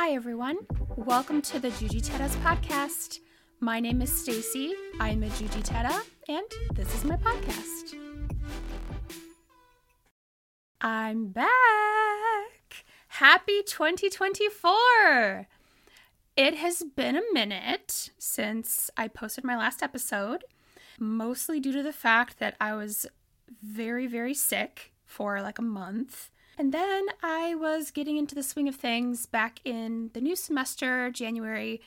Hi everyone. Welcome to the Jujiteiras podcast. My name is Stacy. I'm a Jujiteira and this is my podcast. I'm back. Happy 2024. It has been a minute since I posted my last episode, mostly due to the fact that I was very, very sick for like a month. And then I was getting into the swing of things back in the new semester, January,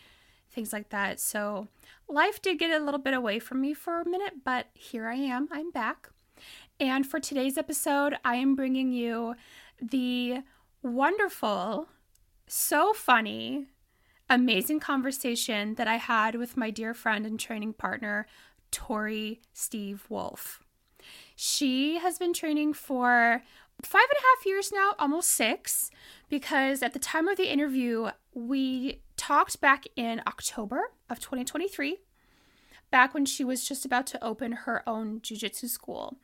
things like that. So life did get a little bit away from me for a minute, but here I am. I'm back. And for today's episode, I am bringing you the wonderful, so funny, amazing conversation that I had with my dear friend and training partner, Torree Steve Wolf. She has been training for five and a half years now, almost six, because at the time of the interview, we talked back in October of 2023, back when she was just about to open her own jujitsu school.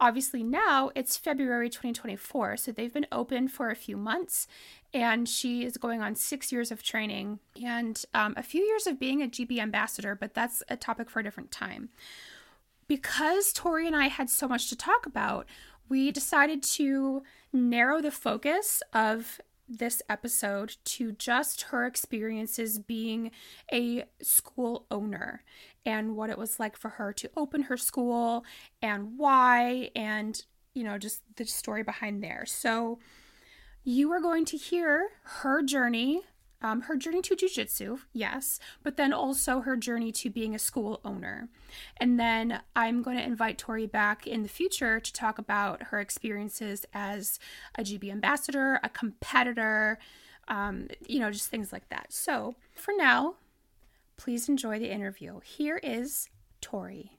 Obviously, now it's February 2024, so they've been open for a few months, and she is going on six years of training and um, a few years of being a GB ambassador, but that's a topic for a different time. Because Torree and I had so much to talk about, we decided to narrow the focus of this episode to just her experiences being a school owner and what it was like for her to open her school and why and you know just the story behind there. So you are going to hear her journey um, her journey to jujitsu, yes, but then also her journey to being a school owner. And then I'm going to invite Torree back in the future to talk about her experiences as a GB ambassador, a competitor, um, you know, just things like that. So for now, please enjoy the interview. Here is Torree.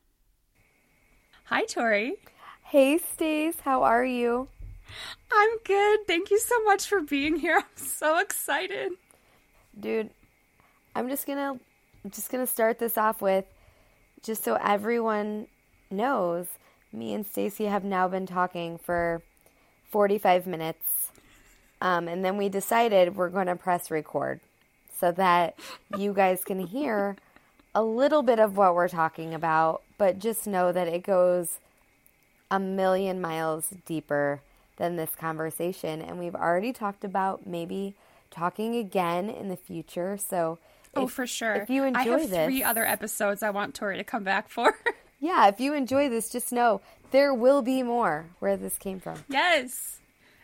Hi, Torree. Hey, Stace. How are you? I'm good. Thank you so much for being here. I'm so excited dude, I'm just gonna I'm just gonna start this off with just so everyone knows, me and Stacy have now been talking for 45 minutes. Um, and then we decided we're going to press record so that you guys can hear a little bit of what we're talking about, but just know that it goes a million miles deeper than this conversation. And we've already talked about maybe talking again in the future. So, oh, for sure. If you enjoy I have this, three other episodes I want Torree to come back for. yeah, if you enjoy this, just know there will be more where this came from. Yes.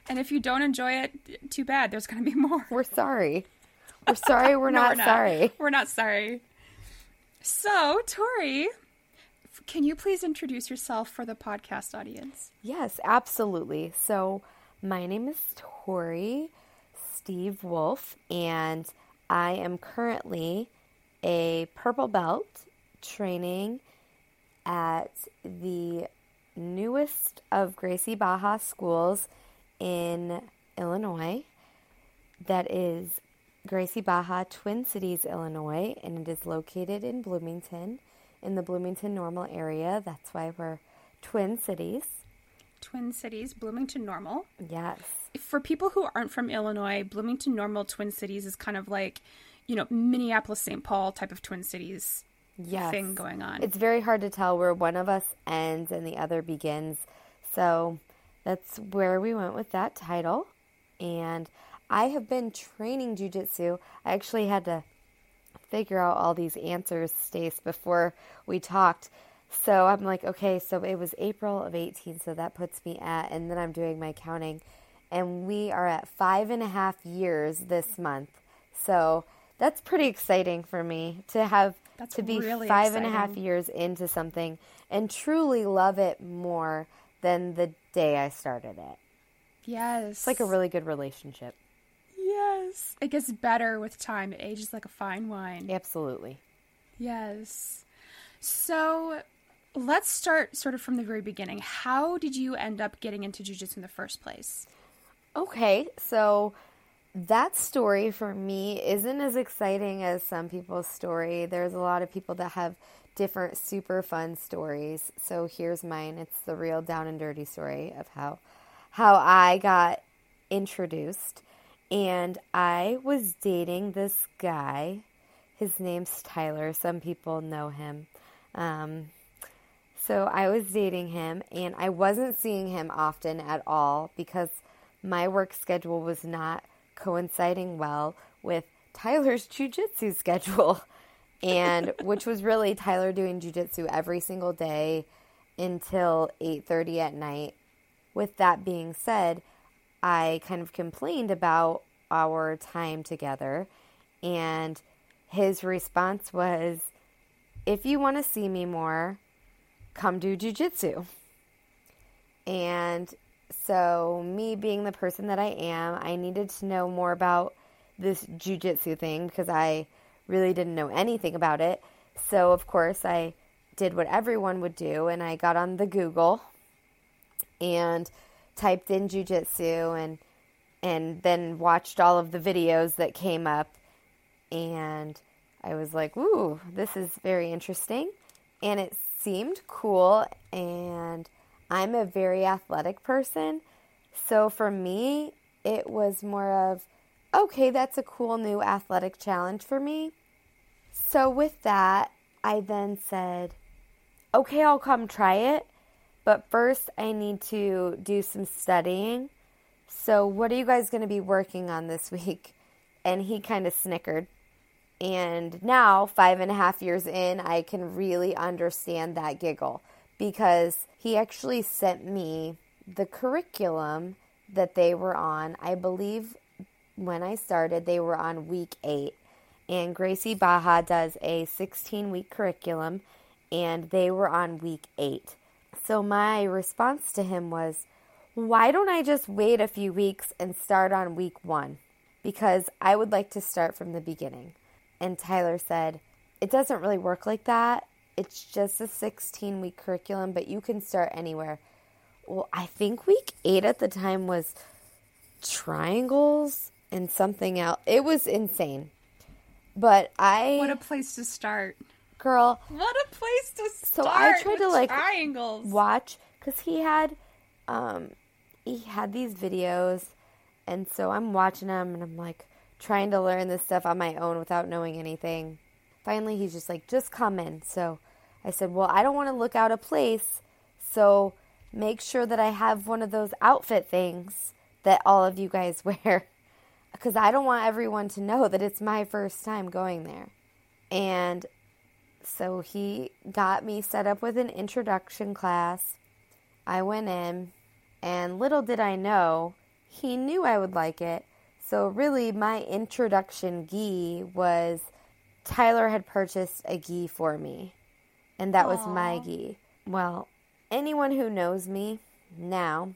And if you don't enjoy it, too bad. There's going to be more. We're sorry. We're sorry. We're, no, not, we're not sorry. We're not sorry. So, Torree, can you please introduce yourself for the podcast audience? Yes, absolutely. So, my name is Torree. Steve Wolf, and I am currently a purple belt training at the newest of Gracie Barra schools in Illinois. That is Gracie Barra Twin Cities, Illinois, and it is located in Bloomington, in the Bloomington Normal area. That's why we're Twin Cities. Twin Cities, Bloomington Normal. Yes for people who aren't from Illinois, Bloomington Normal Twin Cities is kind of like, you know, Minneapolis St. Paul type of Twin Cities yes. thing going on. It's very hard to tell where one of us ends and the other begins. So that's where we went with that title. And I have been training jujitsu. I actually had to figure out all these answers, Stace, before we talked. So I'm like, okay, so it was April of 18, so that puts me at, and then I'm doing my counting and we are at five and a half years this month. So that's pretty exciting for me to have that's to be really five exciting. and a half years into something and truly love it more than the day I started it. Yes. It's like a really good relationship. Yes. It gets better with time. It ages like a fine wine. Absolutely. Yes. So let's start sort of from the very beginning. How did you end up getting into jujitsu in the first place? Okay, so that story for me isn't as exciting as some people's story. There's a lot of people that have different super fun stories. So here's mine. It's the real down and dirty story of how how I got introduced. And I was dating this guy. His name's Tyler. Some people know him. Um, so I was dating him, and I wasn't seeing him often at all because my work schedule was not coinciding well with Tyler's jujitsu schedule, and which was really Tyler doing jujitsu every single day until 8:30 at night. With that being said, I kind of complained about our time together, and his response was, "If you want to see me more, come do jujitsu." And so, me being the person that I am, I needed to know more about this jujitsu thing because I really didn't know anything about it. So, of course, I did what everyone would do and I got on the Google and typed in jujitsu and and then watched all of the videos that came up and I was like, "Ooh, this is very interesting." And it seemed cool and I'm a very athletic person. So for me, it was more of, okay, that's a cool new athletic challenge for me. So with that, I then said, okay, I'll come try it. But first, I need to do some studying. So, what are you guys going to be working on this week? And he kind of snickered. And now, five and a half years in, I can really understand that giggle because he actually sent me the curriculum that they were on. I believe when I started, they were on week eight. And Gracie Barra does a 16 week curriculum, and they were on week eight. So my response to him was, why don't I just wait a few weeks and start on week one? Because I would like to start from the beginning. And Tyler said, it doesn't really work like that. It's just a 16 week curriculum, but you can start anywhere. Well, I think week eight at the time was triangles and something else. It was insane. But I. What a place to start. Girl. What a place to start. So I tried to like triangles. watch because he had, um, he had these videos, and so I'm watching them and I'm like trying to learn this stuff on my own without knowing anything. Finally, he's just like, just come in. So I said, Well, I don't want to look out of place. So make sure that I have one of those outfit things that all of you guys wear. Because I don't want everyone to know that it's my first time going there. And so he got me set up with an introduction class. I went in, and little did I know, he knew I would like it. So, really, my introduction gi was Tyler had purchased a gi for me and that Aww. was my gi. Well, anyone who knows me now,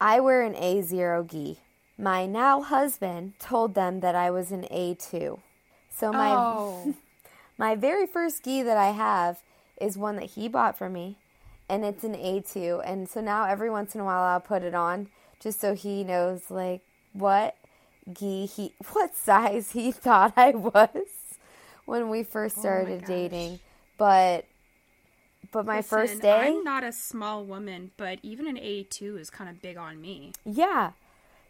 I wear an A0 gi. My now husband told them that I was an A2. So my oh. my very first gi that I have is one that he bought for me and it's an A2 and so now every once in a while I'll put it on just so he knows like what gi he what size he thought I was when we first oh started oh dating. But but my Listen, first day, I'm not a small woman, but even an A2 is kind of big on me. Yeah.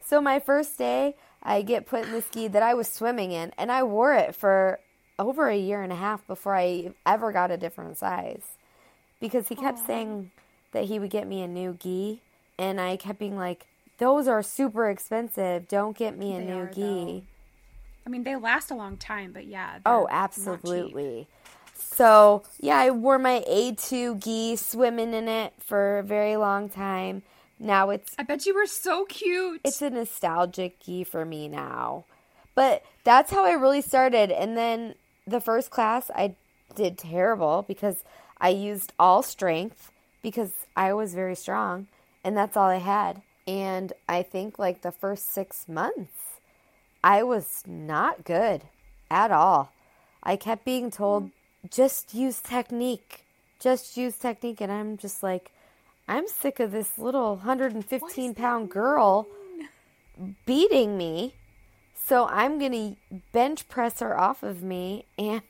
So my first day, I get put in the gi that I was swimming in, and I wore it for over a year and a half before I ever got a different size. Because he kept Aww. saying that he would get me a new gi, and I kept being like, "Those are super expensive. Don't get me a they new are, gi." Though. I mean, they last a long time, but yeah. Oh, absolutely. So, yeah, I wore my A2 gi swimming in it for a very long time. Now it's. I bet you were so cute. It's a nostalgic gi for me now. But that's how I really started. And then the first class, I did terrible because I used all strength because I was very strong and that's all I had. And I think like the first six months, I was not good at all. I kept being told just use technique. Just use technique. And I'm just like, I'm sick of this little 115 pound girl beating me. So I'm going to bench press her off of me and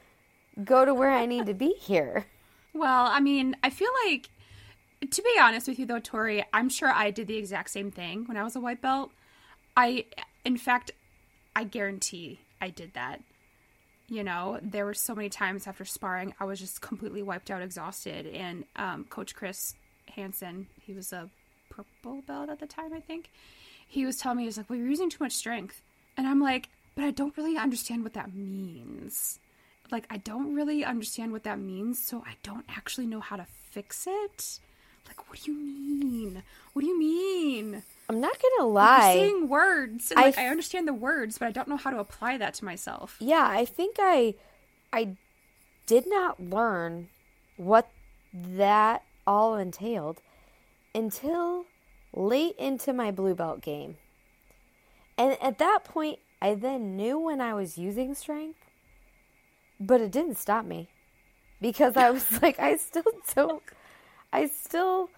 go to where I need to be here. Well, I mean, I feel like, to be honest with you though, Torree, I'm sure I did the exact same thing when I was a white belt. I in fact, I guarantee I did that. You know, there were so many times after sparring, I was just completely wiped out, exhausted. And um, Coach Chris Hansen, he was a purple belt at the time, I think. He was telling me, he was like, well, you're using too much strength. And I'm like, but I don't really understand what that means. Like, I don't really understand what that means, so I don't actually know how to fix it. Like, what do you mean? What do you mean? I'm not gonna You're lie. saying words. And, I like, I understand the words, but I don't know how to apply that to myself. yeah, I think I I did not learn what that all entailed until late into my blue belt game. And at that point, I then knew when I was using strength, but it didn't stop me because I was like, I still don't, I still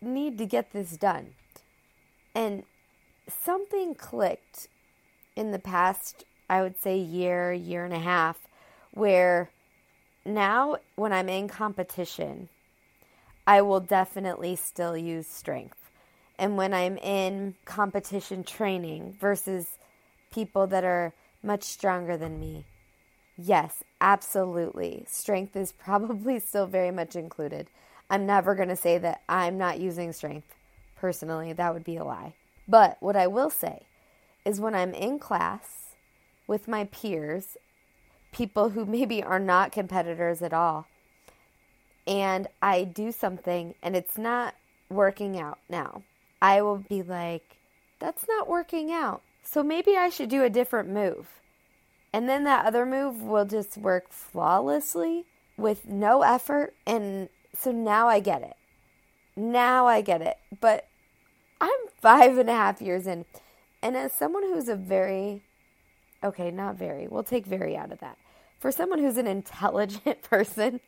need to get this done. And something clicked in the past, I would say, year, year and a half, where now when I'm in competition, I will definitely still use strength. And when I'm in competition training versus people that are much stronger than me, yes, absolutely. Strength is probably still very much included. I'm never going to say that I'm not using strength personally. That would be a lie. But what I will say is when I'm in class with my peers, people who maybe are not competitors at all, and I do something and it's not working out now, I will be like, that's not working out. So maybe I should do a different move. And then that other move will just work flawlessly with no effort. And so now I get it. Now I get it. But I'm five and a half years in. And as someone who's a very, okay, not very, we'll take very out of that. For someone who's an intelligent person,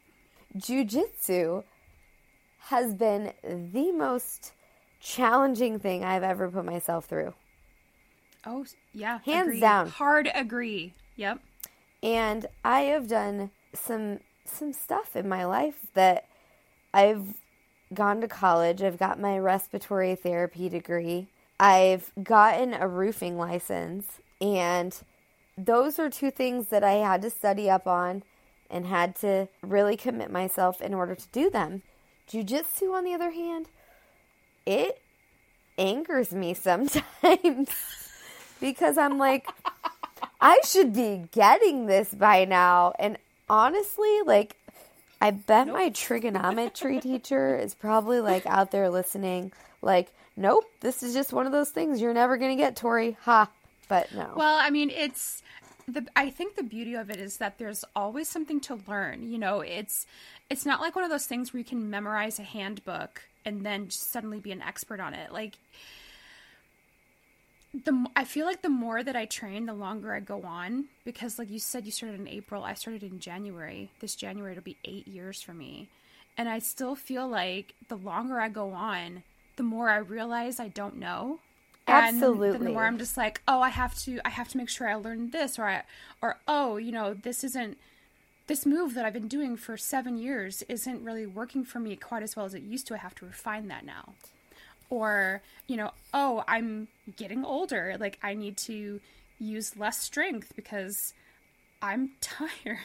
jujitsu has been the most challenging thing I've ever put myself through. Oh, yeah. Hands agree. down. Hard agree. Yep. And I have done some some stuff in my life that I've gone to college. I've got my respiratory therapy degree. I've gotten a roofing license and those are two things that I had to study up on and had to really commit myself in order to do them. Jiu-jitsu on the other hand, it angers me sometimes because I'm like I should be getting this by now. And honestly, like, I bet my trigonometry teacher is probably like out there listening, like, nope, this is just one of those things you're never going to get, Torree. Ha. But no. Well, I mean, it's the I think the beauty of it is that there's always something to learn. You know, it's it's not like one of those things where you can memorize a handbook and then just suddenly be an expert on it. Like the I feel like the more that I train, the longer I go on because like you said you started in April, I started in January. This January it'll be 8 years for me. And I still feel like the longer I go on, the more I realize I don't know. Absolutely. And then the more I'm just like, oh, I have to, I have to make sure I learn this, or I, or oh, you know, this isn't, this move that I've been doing for seven years isn't really working for me quite as well as it used to. I have to refine that now. Or, you know, oh, I'm getting older. Like, I need to use less strength because I'm tired.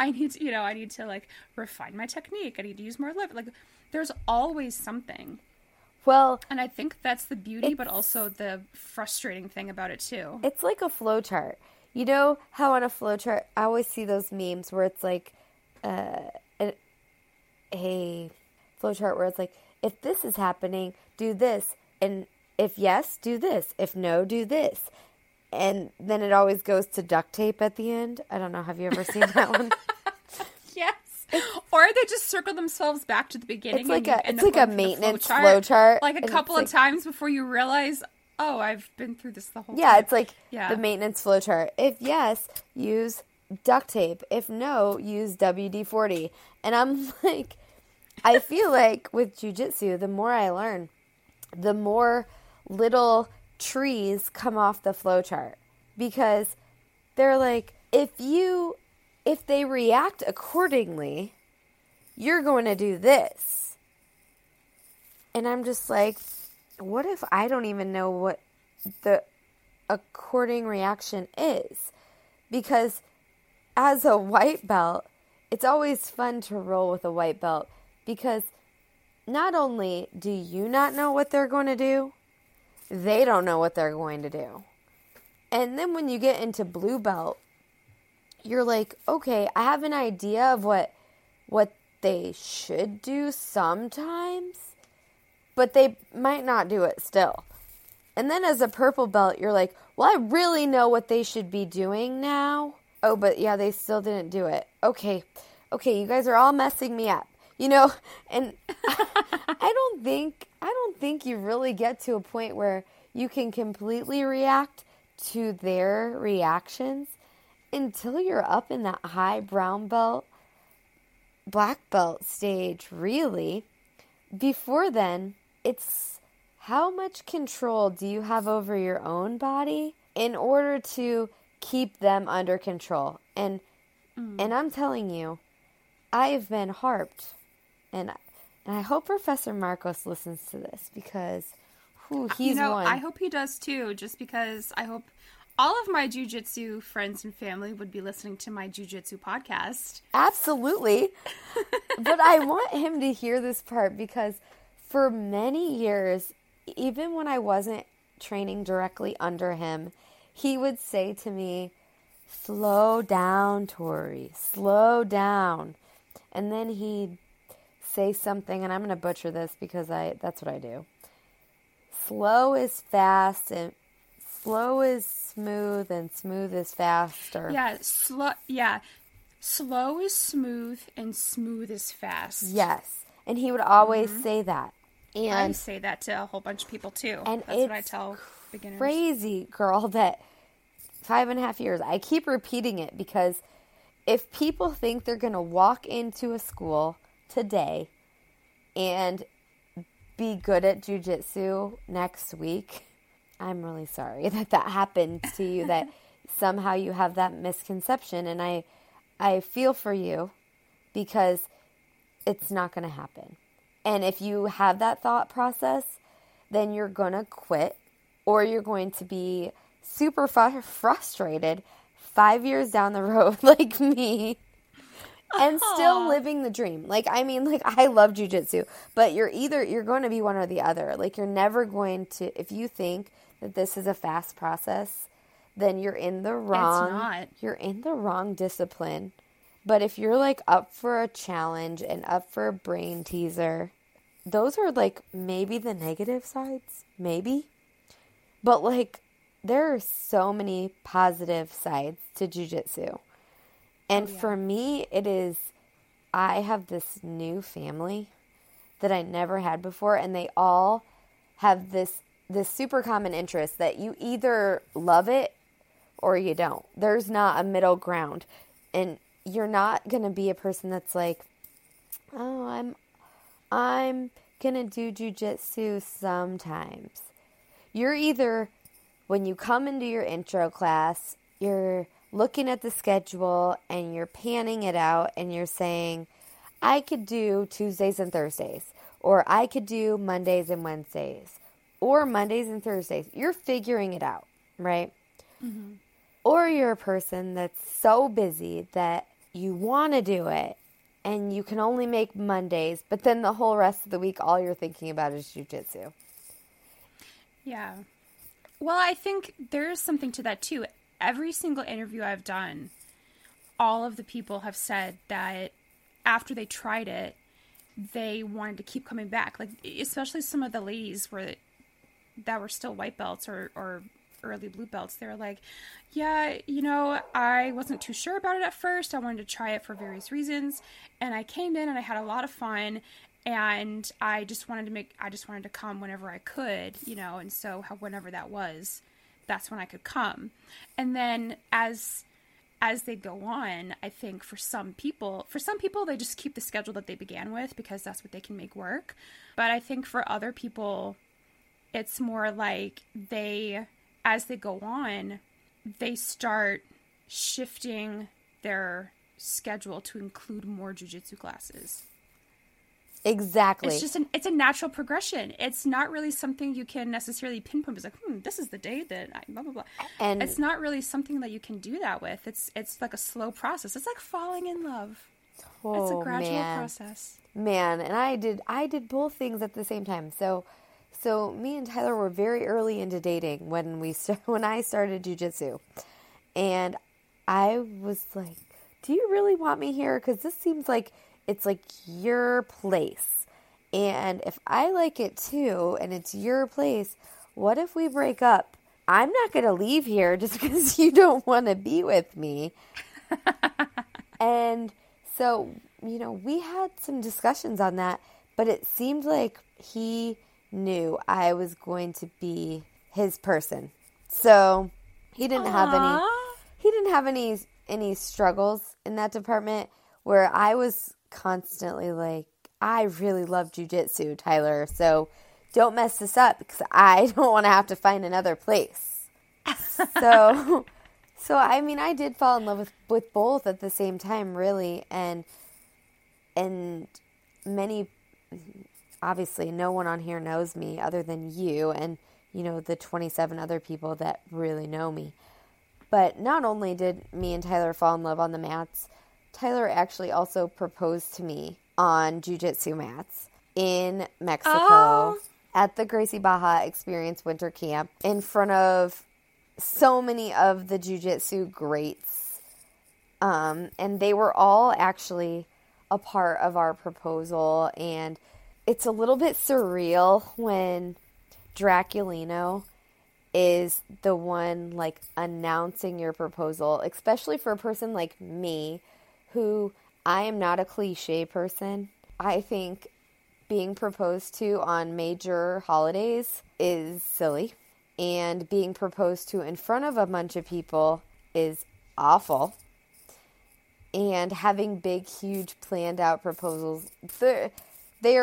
I need to, you know, I need to like refine my technique. I need to use more lift. Like, there's always something. well, And I think that's the beauty, but also the frustrating thing about it too. it's like a flow chart. You know how on a flow chart, I always see those memes where it's like uh, a, a flow chart where it's like, if this is happening, do this. And if yes, do this. If no, do this. And then it always goes to duct tape at the end. I don't know. Have you ever seen that one? Yes. Or they just circle themselves back to the beginning. It's like and a- it's like a going through the maintenance flowchart, flow chart, Like a couple of like- times before you realize, oh, I've been through this the whole Yeah, time. it's like Yeah. the maintenance flow chart. If yes, use duct tape. If no, use WD 40. And I'm like, I feel like with jujitsu, the more I learn, the more little trees come off the flow chart because they're like, if you, if they react accordingly, you're going to do this. And I'm just like, what if I don't even know what the according reaction is. Because as a white belt, it's always fun to roll with a white belt because not only do you not know what they're going to do, they don't know what they're going to do. And then when you get into blue belt, you're like, okay, I have an idea of what what they should do sometimes, but they might not do it still. And then as a purple belt, you're like, well, I really know what they should be doing now. Oh, but yeah, they still didn't do it. Okay. Okay, you guys are all messing me up. You know, and I don't think I don't think you really get to a point where you can completely react to their reactions until you're up in that high brown belt black belt stage, really. Before then, it's how much control do you have over your own body in order to keep them under control? And mm. and I'm telling you, I've been harped. And and I hope Professor Marcos listens to this because whew, uh, he's you know, one. I hope he does too, just because I hope all of my jujitsu friends and family would be listening to my jujitsu podcast. Absolutely. but I want him to hear this part because for many years, even when I wasn't training directly under him, he would say to me, Slow down, Torree, slow down. And then he'd say something, and I'm going to butcher this because I that's what I do. Slow is fast, and slow is smooth and smooth is fast or yeah slow yeah. Slow is smooth and smooth is fast. Yes and he would always mm-hmm. say that. And I say that to a whole bunch of people too. And that's what I tell beginners. crazy girl that five and a half years I keep repeating it because if people think they're gonna walk into a school today and be good at jujitsu next week. I'm really sorry that that happened to you that somehow you have that misconception. And I I feel for you because it's not going to happen. And if you have that thought process, then you're going to quit or you're going to be super fu- frustrated 5 years down the road like me and still living the dream. Like I mean, like I love jujitsu, but you're either you're going to be one or the other. Like you're never going to if you think that this is a fast process, then you're in the wrong. You're in the wrong discipline. But if you're like up for a challenge and up for a brain teaser, those are like maybe the negative sides, maybe. But like there are so many positive sides to jujitsu. And oh, yeah. for me, it is I have this new family that I never had before, and they all have this this super common interest that you either love it or you don't. There's not a middle ground. And you're not going to be a person that's like, "Oh, I'm I'm to do jujitsu sometimes." You're either when you come into your intro class, you're looking at the schedule and you're panning it out and you're saying, I could do Tuesdays and Thursdays, or I could do Mondays and Wednesdays, or Mondays and Thursdays. You're figuring it out, right? Mm-hmm. Or you're a person that's so busy that you want to do it and you can only make Mondays, but then the whole rest of the week, all you're thinking about is jujitsu. Yeah. Well, I think there's something to that too. Every single interview I've done, all of the people have said that after they tried it, they wanted to keep coming back. Like, especially some of the ladies were that were still white belts or, or early blue belts, they were like, yeah, you know, I wasn't too sure about it at first. I wanted to try it for various reasons. And I came in and I had a lot of fun. And I just wanted to make, I just wanted to come whenever I could, you know, and so whenever that was, that's when I could come. And then as, as they go on, I think for some people, for some people, they just keep the schedule that they began with because that's what they can make work. But I think for other people, it's more like they, as they go on, they start shifting their schedule to include more jujitsu classes. Exactly. It's just an it's a natural progression. It's not really something you can necessarily pinpoint. It's like, hmm, this is the day that I blah blah blah. And- it's not really something that you can do that with. It's it's like a slow process. It's like falling in love. it's a Oh, gradual man. process. man and i did i did both things at the same time so so me and tyler were very early into dating when we when i started jujitsu and i was like do you really want me here because this seems like it's like your place. And if i like it too and it's your place what if we break up? I'm not going to leave here just because you don't want to be with me. And so, you know, we had some discussions on that, but it seemed like he knew I was going to be his person. So, he didn't have any he didn't have any any struggles in that department where I was constantly like I really love jujitsu, Tyler. So, don't mess this up because I don't want to have to find another place. so so I mean I did fall in love with with both at the same time really and and many obviously no one on here knows me other than you and you know the 27 other people that really know me. But not only did me and Tyler fall in love on the mats, Tyler actually also proposed to me on jujitsu mats in Mexico Oh. at the Gracie Barra Experience Winter Camp in front of so many of the jujitsu greats. Um, and they were all actually a part of our proposal. And it's a little bit surreal when Draculino is the one like announcing your proposal, especially for a person like me who I am not a cliche person. I think being proposed to on major holidays is silly, and being proposed to in front of a bunch of people is awful. And having big, huge, planned out proposals, they're-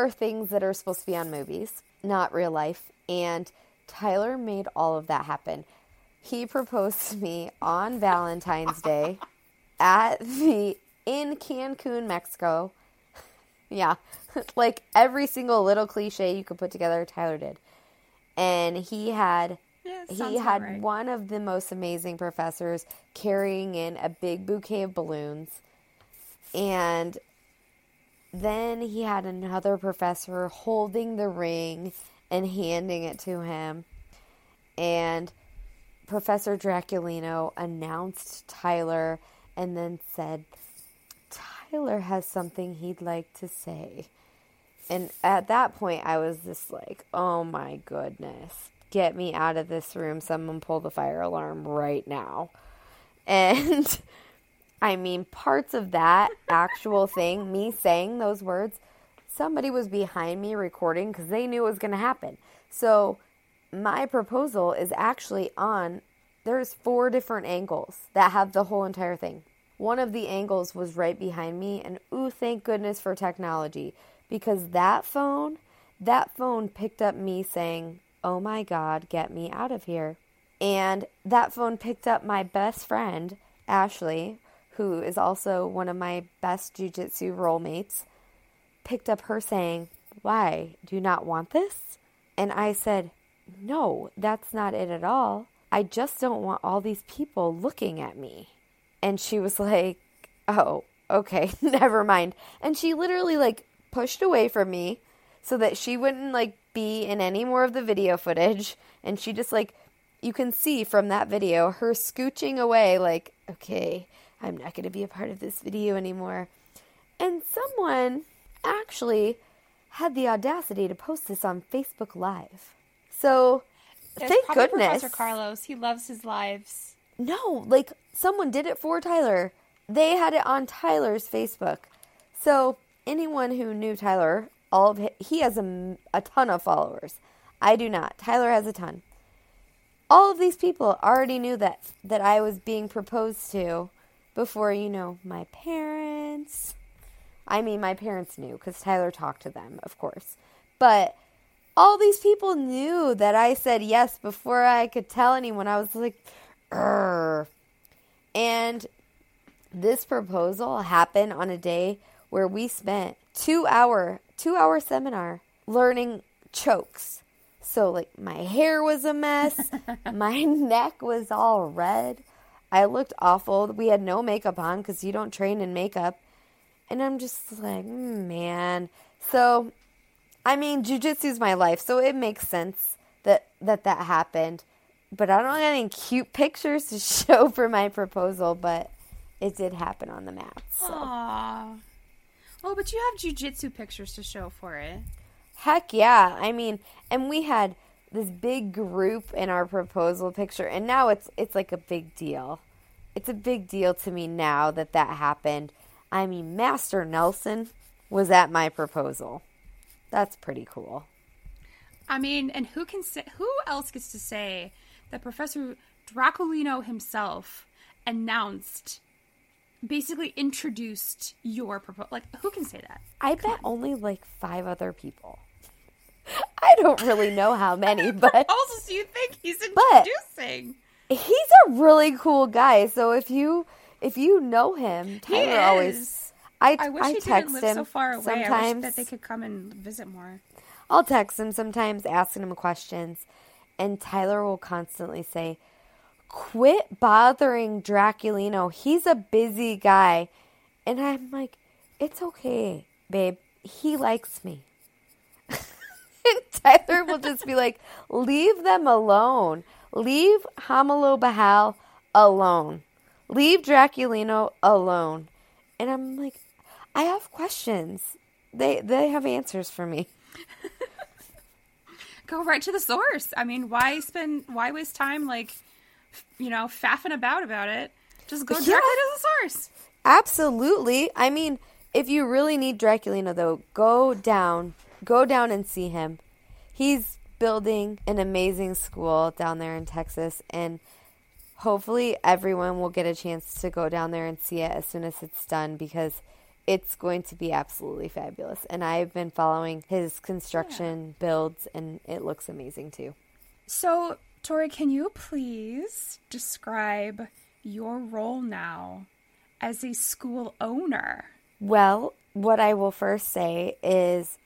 things that are supposed to be on movies, not real life. And Tyler made all of that happen. He proposed to me on Valentine's Day at the in Cancun, Mexico. Yeah, like every single little cliche you could put together, Tyler did. And he had Yeah, he had right. one of the most amazing professors carrying in a big bouquet of balloons. And then he had another professor holding the ring and handing it to him. And Professor Draculino announced Tyler and then said, Tyler has something he'd like to say. And at that point, I was just like, oh my goodness, get me out of this room. Someone pull the fire alarm right now. And I mean, parts of that actual thing, me saying those words, somebody was behind me recording because they knew it was going to happen. So my proposal is actually on, there's four different angles that have the whole entire thing. One of the angles was right behind me, and ooh, thank goodness for technology because that phone, that phone picked up me saying, Oh my God, get me out of here. And that phone picked up my best friend, Ashley, who is also one of my best jujitsu roll mates, picked up her saying, Why? Do you not want this? And I said, No, that's not it at all. I just don't want all these people looking at me. And she was like, Oh, okay, never mind. And she literally like pushed away from me so that she wouldn't like be in any more of the video footage. And she just like, you can see from that video her scooching away, like, okay, I'm not going to be a part of this video anymore. And someone actually had the audacity to post this on Facebook Live. So, thank goodness. Professor Carlos. He loves his lives. No, like someone did it for Tyler. They had it on Tyler's Facebook. So anyone who knew Tyler, all of hi- he has a, a ton of followers. I do not. Tyler has a ton. All of these people already knew that that I was being proposed to before you know my parents. I mean, my parents knew because Tyler talked to them, of course. But all these people knew that I said yes before I could tell anyone. I was like, Urgh. And this proposal happened on a day where we spent two hour two hour seminar learning chokes. So, like, my hair was a mess, my neck was all red. I looked awful. We had no makeup on because you don't train in makeup. And I'm just like, mm, man. So, I mean, jujitsu is my life, so it makes sense that that that happened. But I don't have any cute pictures to show for my proposal, but it did happen on the mat. So. Aww. Oh, but you have jujitsu pictures to show for it. Heck yeah. I mean, and we had this big group in our proposal picture and now it's it's like a big deal. It's a big deal to me now that that happened. I mean, Master Nelson was at my proposal. That's pretty cool. I mean, and who can say who else gets to say that Professor Draculino himself announced basically introduced your proposal. Like, who can say that? I Come bet on. only like five other people. I don't really know how many, but also, do you think he's introducing? he's a really cool guy. So if you if you know him, Tyler always. I, I wish I he text didn't live him so far away. Sometimes, I wish that they could come and visit more. I'll text him sometimes, asking him questions, and Tyler will constantly say, "Quit bothering Draculino. He's a busy guy." And I'm like, "It's okay, babe. He likes me." and Tyler will just be like, leave them alone. Leave Romulo Barral alone. Leave Draculino alone. And I'm like, I have questions. They they have answers for me. Go right to the source. I mean, why spend why waste time like you know, faffing about about it? Just go directly yeah. to the source. Absolutely. I mean, if you really need Draculino though, go down Go down and see him. He's building an amazing school down there in Texas, and hopefully, everyone will get a chance to go down there and see it as soon as it's done because it's going to be absolutely fabulous. And I've been following his construction yeah. builds, and it looks amazing too. So, Torree, can you please describe your role now as a school owner? Well, what I will first say is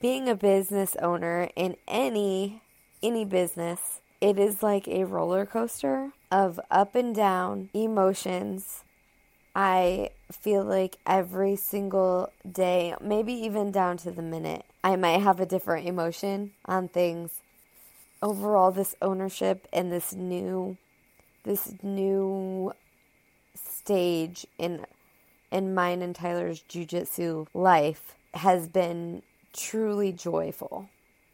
being a business owner in any any business, it is like a roller coaster of up and down emotions. I feel like every single day, maybe even down to the minute, I might have a different emotion on things. Overall, this ownership and this new this new stage in in mine and Tyler's jujitsu life has been truly joyful.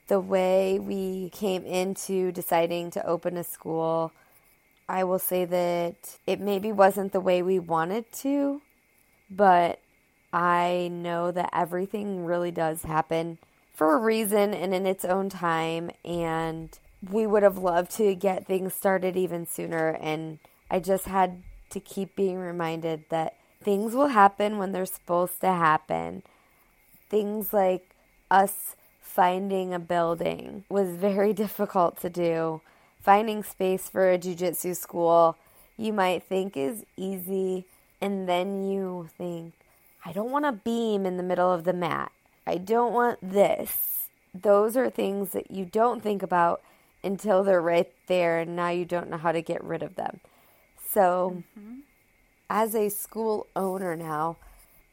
The way we came into deciding to open a school, I will say that it maybe wasn't the way we wanted to, but I know that everything really does happen for a reason and in its own time. And we would have loved to get things started even sooner. And I just had to keep being reminded that things will happen when they're supposed to happen. Things like us finding a building was very difficult to do. Finding space for a jujitsu school you might think is easy, and then you think, I don't want a beam in the middle of the mat. I don't want this. Those are things that you don't think about until they're right there, and now you don't know how to get rid of them. So, mm-hmm. as a school owner now,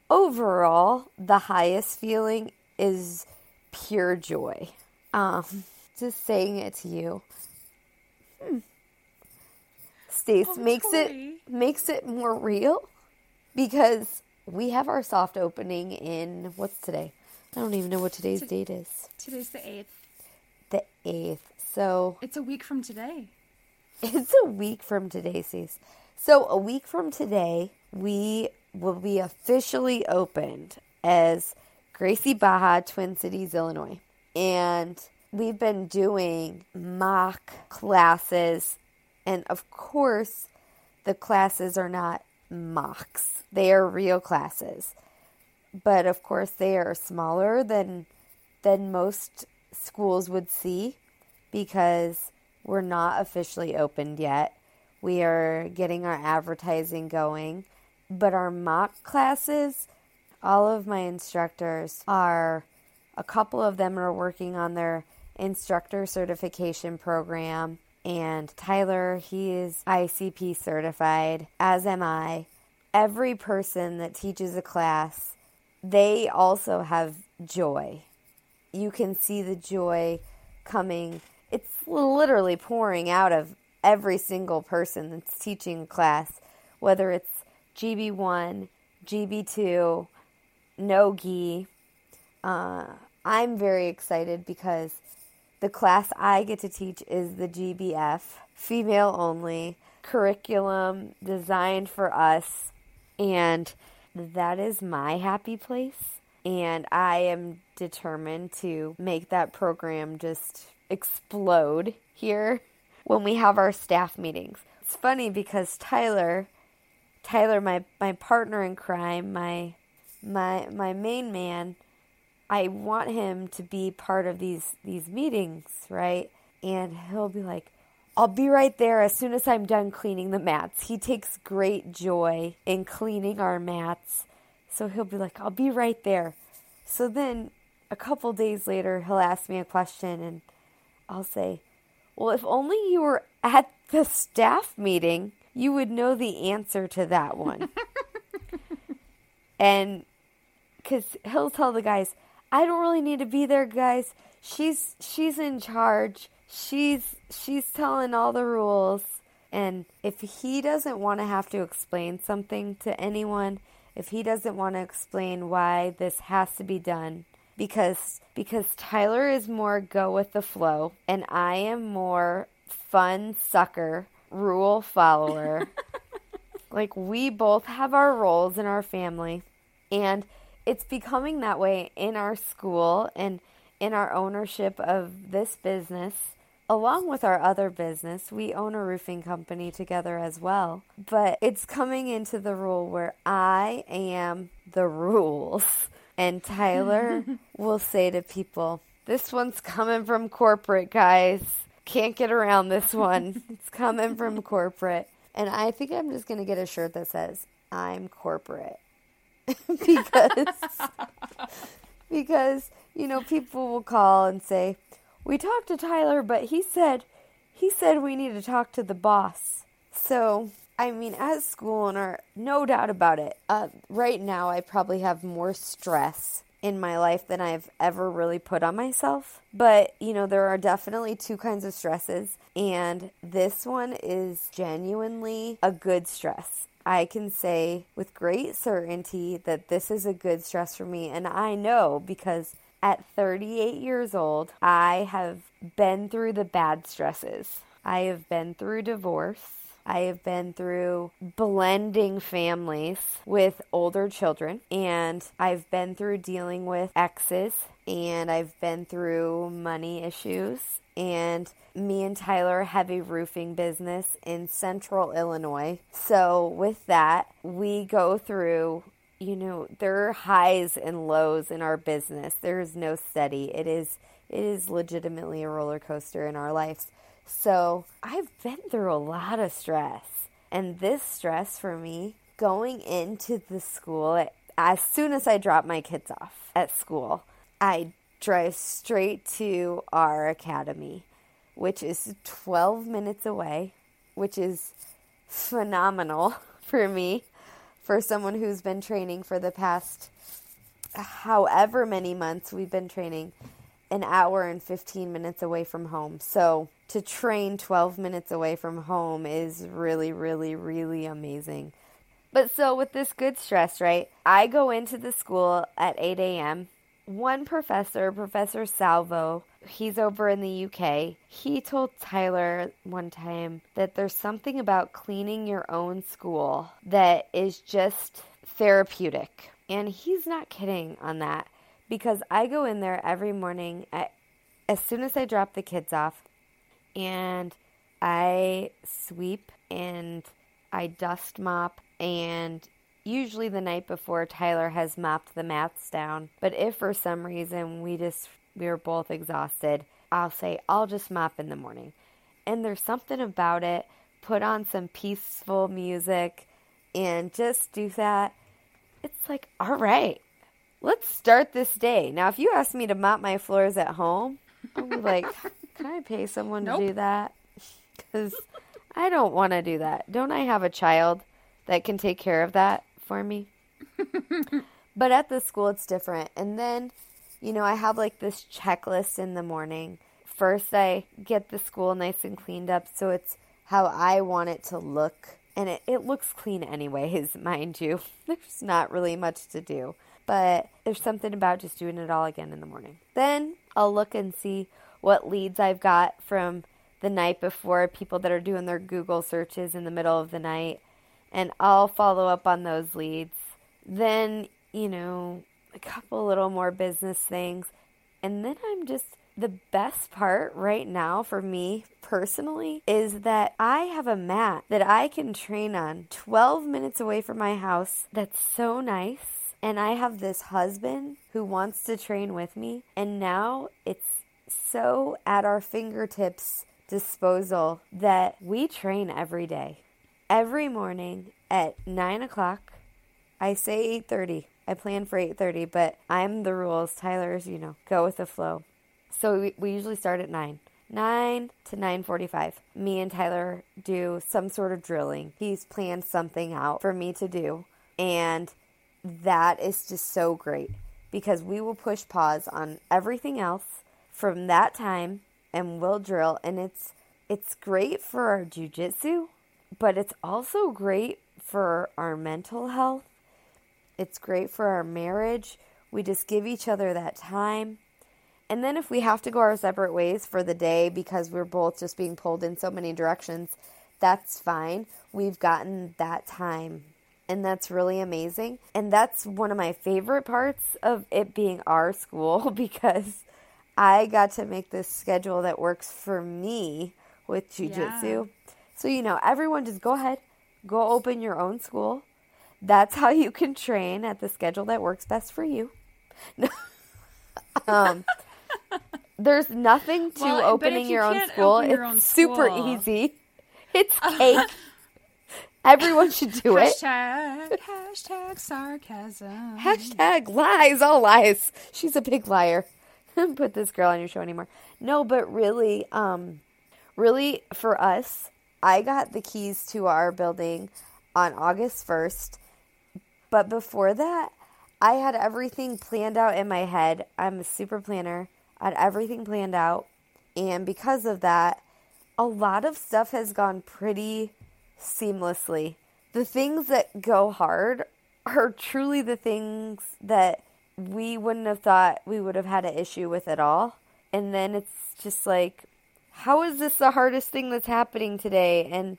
overall, the highest feeling is pure joy. Um, just saying it to you. Hmm. Stace oh, makes it makes it more real because we have our soft opening in what's today? I don't even know what today's date is. Today's the eighth. The eighth. So it's a week from today. It's a week from today, Stace. So a week from today, we will be officially opened as Gracie Barra, Twin Cities, Illinois. And we've been doing mock classes. And of course, the classes are not mocks, they are real classes. But of course, they are smaller than, than most schools would see because we're not officially opened yet. We are getting our advertising going. But our mock classes all of my instructors are a couple of them are working on their instructor certification program. And Tyler, he is ICP certified, as am I. Every person that teaches a class, they also have joy. You can see the joy coming. It's literally pouring out of every single person that's teaching class, whether it's GB1, GB2, no gi. Uh, I'm very excited because the class I get to teach is the GBF, female only curriculum designed for us, and that is my happy place. And I am determined to make that program just explode here when we have our staff meetings. It's funny because Tyler, Tyler, my, my partner in crime, my my my main man, I want him to be part of these these meetings, right? And he'll be like, I'll be right there as soon as I'm done cleaning the mats. He takes great joy in cleaning our mats. So he'll be like, I'll be right there. So then a couple days later, he'll ask me a question and I'll say, Well, if only you were at the staff meeting, you would know the answer to that one. and because he'll tell the guys, I don't really need to be there, guys. She's she's in charge. She's she's telling all the rules. And if he doesn't want to have to explain something to anyone, if he doesn't want to explain why this has to be done, because because Tyler is more go with the flow and I am more fun sucker, rule follower. like we both have our roles in our family and it's becoming that way in our school and in our ownership of this business along with our other business, we own a roofing company together as well. But it's coming into the rule where I am the rules. And Tyler will say to people, This one's coming from corporate, guys. Can't get around this one. It's coming from corporate. And I think I'm just going to get a shirt that says, I'm corporate. because because you know people will call and say we talked to Tyler but he said he said we need to talk to the boss. So I mean as school owner no doubt about it uh, right now I probably have more stress in my life than I've ever really put on myself. But you know there are definitely two kinds of stresses and this one is genuinely a good stress I can say with great certainty that this is a good stress for me. And I know because at 38 years old, I have been through the bad stresses. I have been through divorce. I have been through blending families with older children, and I've been through dealing with exes, and I've been through money issues, and me and Tyler have a roofing business in central Illinois. So, with that, we go through, you know, there are highs and lows in our business. There is no steady. It is it is legitimately a roller coaster in our lives. So, I've been through a lot of stress. And this stress for me going into the school as soon as I drop my kids off at school, I drive straight to our academy, which is 12 minutes away, which is phenomenal for me, for someone who's been training for the past however many months we've been training, an hour and 15 minutes away from home. So to train 12 minutes away from home is really, really, really amazing. But so with this good stress, right? I go into the school at 8 a.m one professor, Professor Salvo, he's over in the UK, he told Tyler one time that there's something about cleaning your own school that is just therapeutic. And he's not kidding on that because I go in there every morning as soon as I drop the kids off and I sweep and I dust mop and usually the night before Tyler has mopped the mats down. But if for some reason we just we are both exhausted, I'll say I'll just mop in the morning. And there's something about it. Put on some peaceful music and just do that. It's like, all right. Let's start this day. Now, if you ask me to mop my floors at home, I'll be like, can I pay someone nope. to do that? Because I don't want to do that. Don't I have a child that can take care of that for me? but at the school, it's different. And then, you know, I have like this checklist in the morning. First, I get the school nice and cleaned up so it's how I want it to look. And it, it looks clean, anyways, mind you. There's not really much to do. But there's something about just doing it all again in the morning. Then I'll look and see what leads I've got from the night before, people that are doing their Google searches in the middle of the night, and I'll follow up on those leads. Then, you know, a couple little more business things. And then I'm just the best part right now for me personally is that I have a mat that I can train on 12 minutes away from my house. That's so nice. And I have this husband who wants to train with me. And now it's so at our fingertips disposal that we train every day. Every morning at nine o'clock, I say eight thirty. I plan for eight thirty, but I'm the rules. Tyler's, you know, go with the flow. So we, we usually start at nine. 9 to 9:45. Me and Tyler do some sort of drilling. He's planned something out for me to do, and that is just so great because we will push pause on everything else from that time and we'll drill and it's it's great for our jujitsu, but it's also great for our mental health. It's great for our marriage. We just give each other that time. And then if we have to go our separate ways for the day because we're both just being pulled in so many directions, that's fine. We've gotten that time. And that's really amazing. And that's one of my favorite parts of it being our school because I got to make this schedule that works for me with jujitsu. Yeah. So, you know, everyone just go ahead, go open your own school. That's how you can train at the schedule that works best for you. um, there's nothing to well, opening you your own school. Your it's own super easy. It's cake. Everyone should do hashtag, it. Hashtag sarcasm. Hashtag lies, all lies. She's a big liar. put this girl on your show anymore. No, but really, um, really for us, I got the keys to our building on August 1st. But before that, I had everything planned out in my head. I'm a super planner. I had everything planned out. And because of that, a lot of stuff has gone pretty seamlessly. The things that go hard are truly the things that we wouldn't have thought we would have had an issue with at all. And then it's just like, how is this the hardest thing that's happening today? And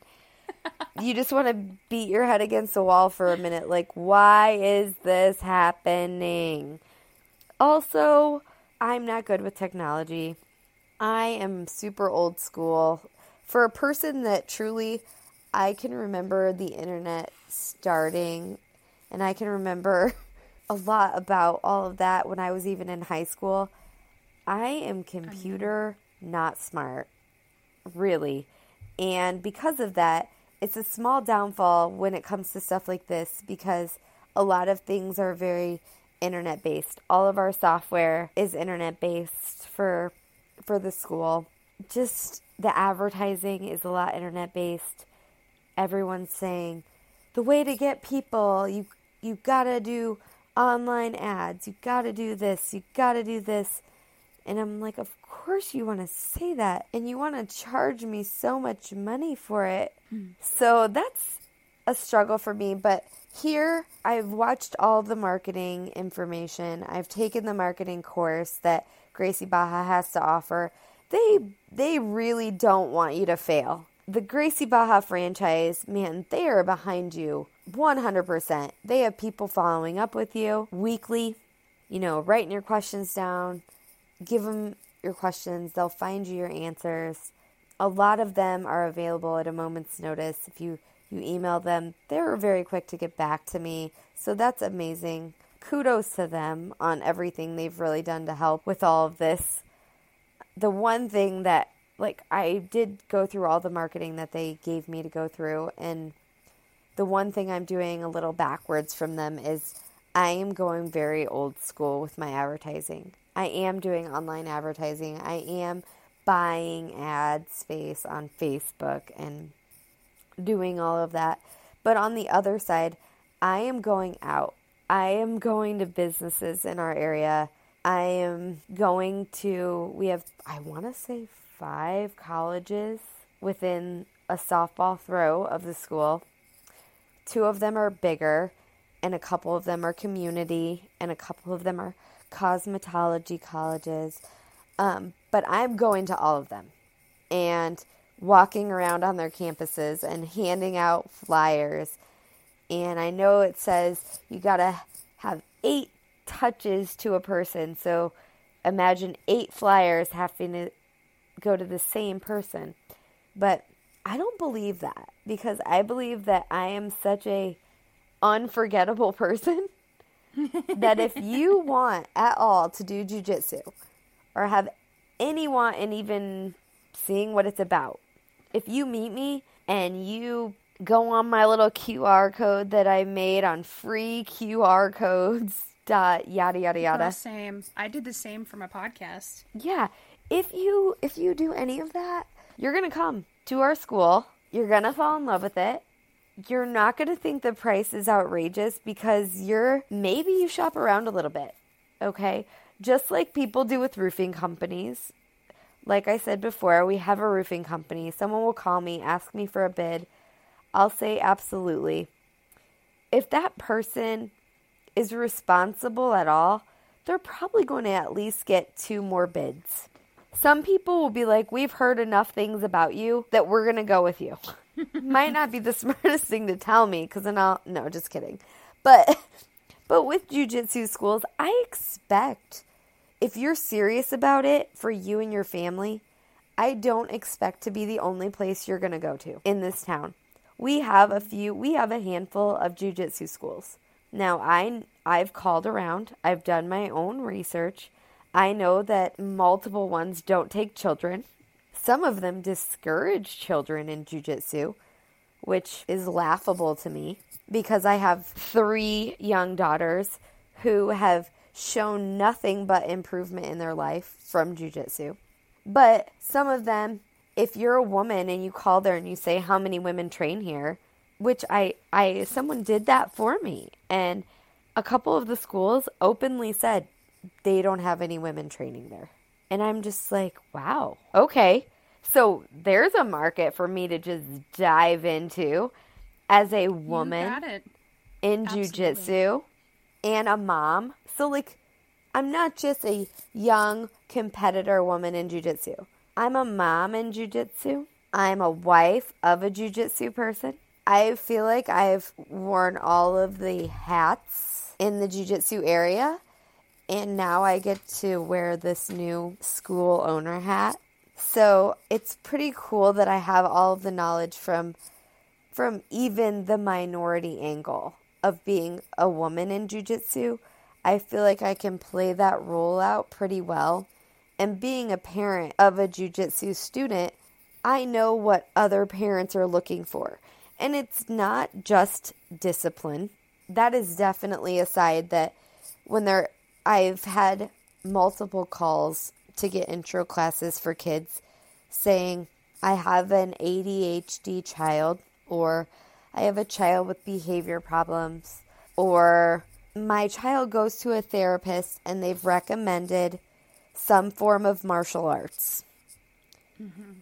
you just want to beat your head against the wall for a minute. Like, why is this happening? Also, I'm not good with technology. I am super old school. For a person that truly, I can remember the internet starting and I can remember a lot about all of that when I was even in high school. I am computer not smart, really. And because of that, it's a small downfall when it comes to stuff like this because a lot of things are very internet based. All of our software is internet based for for the school. Just the advertising is a lot internet based. Everyone's saying the way to get people, you you got to do online ads. You got to do this. You got to do this. And I'm like, of course you want to say that. And you want to charge me so much money for it. Mm. So that's a struggle for me. But here, I've watched all the marketing information. I've taken the marketing course that Gracie Barra has to offer. They they really don't want you to fail. The Gracie Barra franchise, man, they are behind you 100%. They have people following up with you weekly, you know, writing your questions down, give them your questions, they'll find you your answers. A lot of them are available at a moment's notice. If you, you email them, they're very quick to get back to me. So that's amazing. Kudos to them on everything they've really done to help with all of this. The one thing that, like, I did go through all the marketing that they gave me to go through, and the one thing I'm doing a little backwards from them is I am going very old school with my advertising. I am doing online advertising. I am buying ad space on Facebook and doing all of that. But on the other side, I am going out. I am going to businesses in our area. I am going to, we have, I want to say five colleges within a softball throw of the school. Two of them are bigger, and a couple of them are community, and a couple of them are cosmetology colleges. Um, but I'm going to all of them and walking around on their campuses and handing out flyers. And I know it says you got to have eight touches to a person. So imagine eight flyers having to go to the same person. But I don't believe that because I believe that I am such a unforgettable person that if you want at all to do jujitsu or have any want in even seeing what it's about, if you meet me and you go on my little QR code that I made on free QR codes dot yada yada yada. same. I did the same for my podcast. Yeah. If you if you do any of that, you're gonna come to our school. You're gonna fall in love with it. You're not gonna think the price is outrageous because you're maybe you shop around a little bit. Okay? Just like people do with roofing companies. Like I said before, we have a roofing company. Someone will call me, ask me for a bid. I'll say absolutely. If that person is responsible at all, they're probably going to at least get two more bids. Some people will be like, We've heard enough things about you that we're going to go with you. Might not be the smartest thing to tell me because then I'll, no, just kidding. But, but with jujitsu schools, I expect if you're serious about it for you and your family, I don't expect to be the only place you're going to go to in this town. We have a few, we have a handful of jujitsu schools. Now, I I've called around. I've done my own research. I know that multiple ones don't take children. Some of them discourage children in jujitsu, which is laughable to me because I have three young daughters who have shown nothing but improvement in their life from jujitsu. But some of them, if you're a woman and you call there and you say how many women train here, which I I someone did that for me and a couple of the schools openly said they don't have any women training there. And I'm just like, wow. Okay. So there's a market for me to just dive into as a woman in jujitsu and a mom. So like I'm not just a young competitor woman in jujitsu. I'm a mom in jujitsu. I'm a wife of a jujitsu person. I feel like I've worn all of the hats in the jiu-jitsu area and now I get to wear this new school owner hat. So, it's pretty cool that I have all of the knowledge from from even the minority angle of being a woman in jiu-jitsu. I feel like I can play that role out pretty well. And being a parent of a jiu-jitsu student, I know what other parents are looking for. And it's not just discipline. That is definitely a side that when there I've had multiple calls to get intro classes for kids saying I have an ADHD child or I have a child with behavior problems or my child goes to a therapist and they've recommended some form of martial arts. Mm-hmm.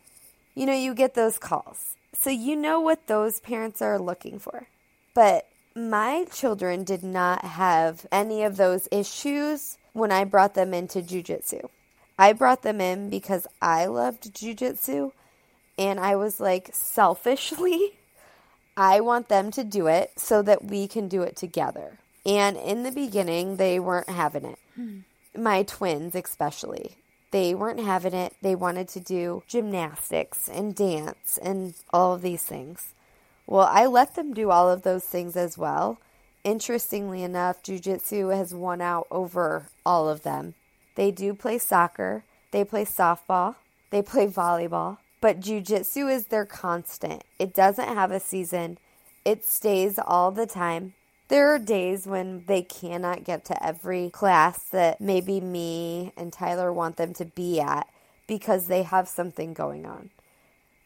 You know, you get those calls. So you know what those parents are looking for. But my children did not have any of those issues when I brought them into jujitsu. I brought them in because I loved jujitsu and I was like, selfishly, I want them to do it so that we can do it together. And in the beginning, they weren't having it. Hmm. My twins, especially they weren't having it. They wanted to do gymnastics and dance and all of these things. Well, I let them do all of those things as well. Interestingly enough, jujitsu has won out over all of them. They do play soccer, they play softball, they play volleyball, but jujitsu is their constant. It doesn't have a season, it stays all the time. there are days when they cannot get to every class that maybe me and Tyler want them to be at because they have something going on.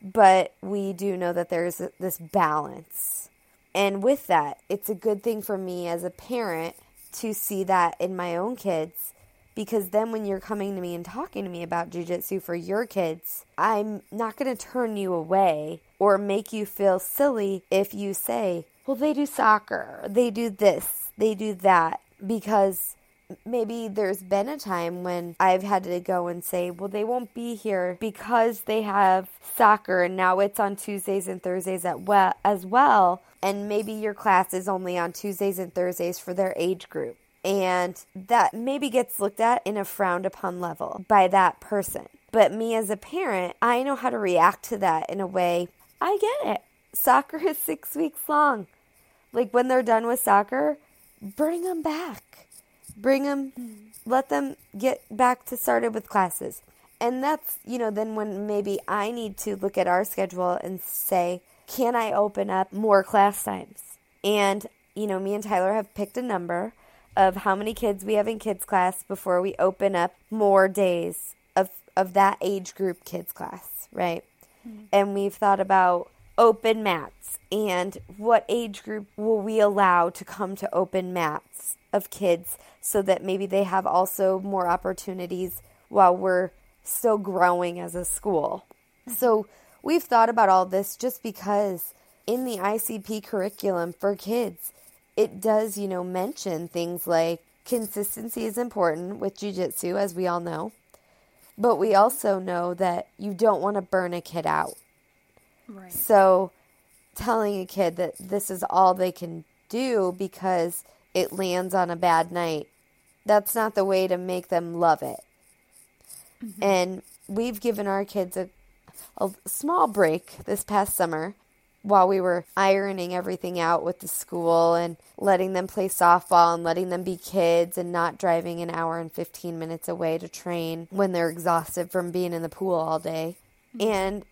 But we do know that there's this balance. And with that, it's a good thing for me as a parent to see that in my own kids because then when you're coming to me and talking to me about jujitsu for your kids, I'm not going to turn you away or make you feel silly if you say, well, they do soccer, they do this, they do that, because maybe there's been a time when I've had to go and say, well, they won't be here because they have soccer and now it's on Tuesdays and Thursdays at well, as well. And maybe your class is only on Tuesdays and Thursdays for their age group. And that maybe gets looked at in a frowned upon level by that person. But me as a parent, I know how to react to that in a way I get it. Soccer is six weeks long. Like when they're done with soccer, bring them back. Bring them, let them get back to started with classes. And that's, you know, then when maybe I need to look at our schedule and say, can I open up more class times? And, you know, me and Tyler have picked a number of how many kids we have in kids class before we open up more days of, of that age group kids class, right? Mm-hmm. And we've thought about open mats and what age group will we allow to come to open mats of kids so that maybe they have also more opportunities while we're still growing as a school. Mm-hmm. So we've thought about all this just because in the ICP curriculum for kids, it does, you know, mention things like consistency is important with jujitsu, as we all know. But we also know that you don't want to burn a kid out. Right. So telling a kid that this is all they can do because it lands on a bad night, that's not the way to make them love it. Mm-hmm. And we've given our kids a, a small break this past summer while we were ironing everything out with the school and letting them play softball and letting them be kids and not driving an hour and 15 minutes away to train when they're exhausted from being in the pool all day. Mm-hmm. And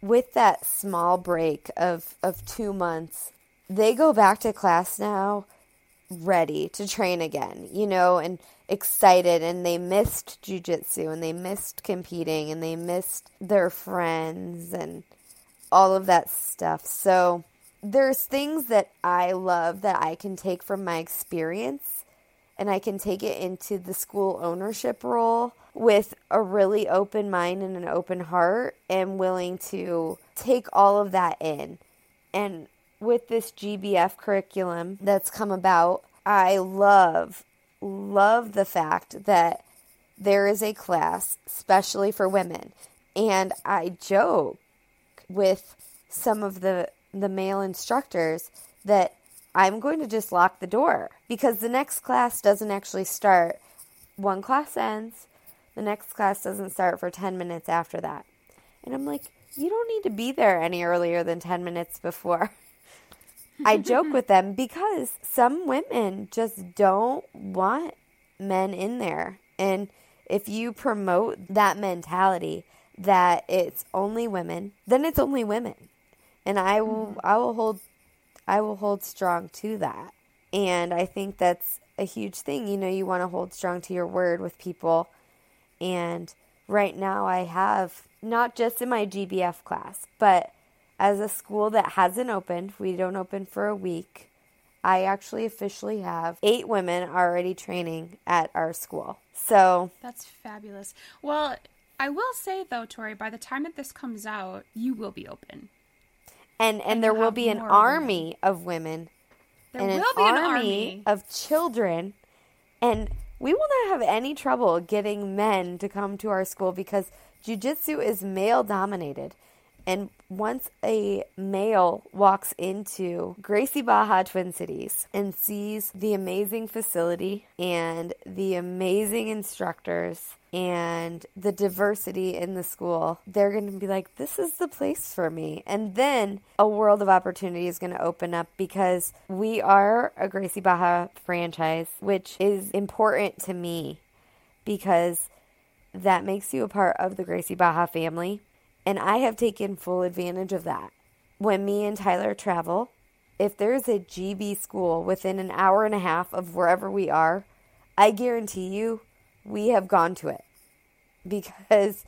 with that small break of, of two months, they go back to class now ready to train again, you know, and excited and they missed jujitsu and they missed competing and they missed their friends and all of that stuff. So there's things that I love that I can take from my experience and I can take it into the school ownership role with a really open mind and an open heart and willing to take all of that in. And with this GBF curriculum that's come about, I love, love the fact that there is a class especially for women. And I joke with some of the the male instructors that I'm going to just lock the door because the next class doesn't actually start. One class ends, the next class doesn't start for 10 minutes after that. And I'm like, you don't need to be there any earlier than 10 minutes before. I joke with them because some women just don't want men in there. And if you promote that mentality that it's only women, then it's only women. And I will mm-hmm. I will hold I will hold strong to that. And I think that's a huge thing. You know, you want to hold strong to your word with people. And right now I have not just in my GBF class, but as a school that hasn't opened, we don't open for a week. I actually officially have eight women already training at our school. So that's fabulous. Well, I will say though, Torree, by the time that this comes out, you will be open. And and, and there will be an army women. of women. There and will an be an army of children. And we will not have any trouble getting men to come to our school because jujitsu is male dominated. And once a male walks into Gracie Barra Twin Cities and sees the amazing facility and the amazing instructors and the diversity in the school, they're going to be like, this is the place for me. And then a world of opportunity is going to open up because we are a Gracie Barra franchise, which is important to me because that makes you a part of the Gracie Barra family. And I have taken full advantage of that. When me and Tyler travel, if there's a GB school within an hour and a half of wherever we are, I guarantee you we have gone to it because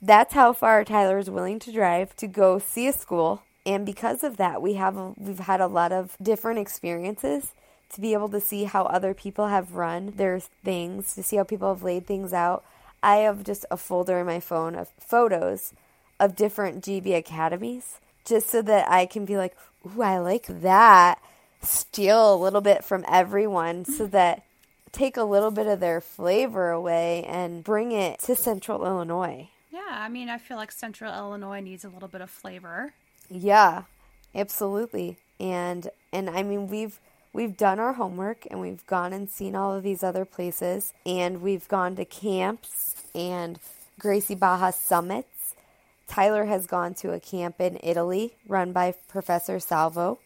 that's how far Tyler is willing to drive to go see a school. And because of that, we have we've had a lot of different experiences to be able to see how other people have run their things, to see how people have laid things out. I have just a folder in my phone of photos of different GB academies just so that I can be like, ooh, I like that. Steal a little bit from everyone so that take a little bit of their flavor away and bring it to central Illinois. Yeah, I mean, I feel like central Illinois needs a little bit of flavor. Yeah, absolutely. And and I mean, we've we've done our homework and we've gone and seen all of these other places and we've gone to camps and Gracie Barra summits. Tyler has gone to a camp in Italy run by Professor Salvo.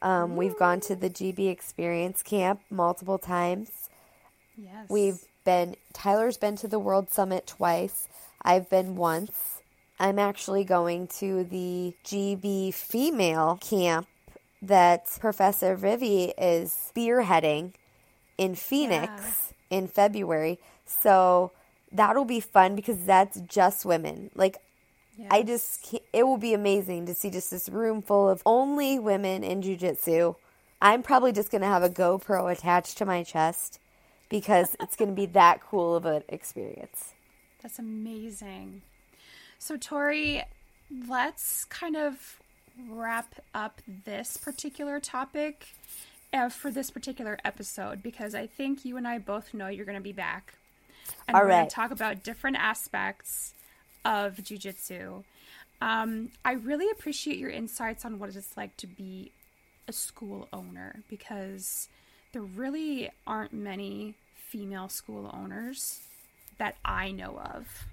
Um, we've gone to the GB Experience Camp multiple times. Yes. We've been, Tyler's been to the World Summit twice. I've been once. I'm actually going to the GB female camp that Professor Vivi is spearheading in Phoenix in February. So that'll be fun because that's just women. Like, I just, it will be amazing to see just this room full of only women in jujitsu. I'm probably just going to have a GoPro attached to my chest because it's going to be that cool of an experience. That's amazing. So, Torree, let's kind of wrap up this particular topic uh, for this particular episode because I think you and I both know you're going to be back. And All we're going to talk about different aspects of jujitsu. Um, I really appreciate your insights on what it's like to be a school owner because there really aren't many female school owners that I know of.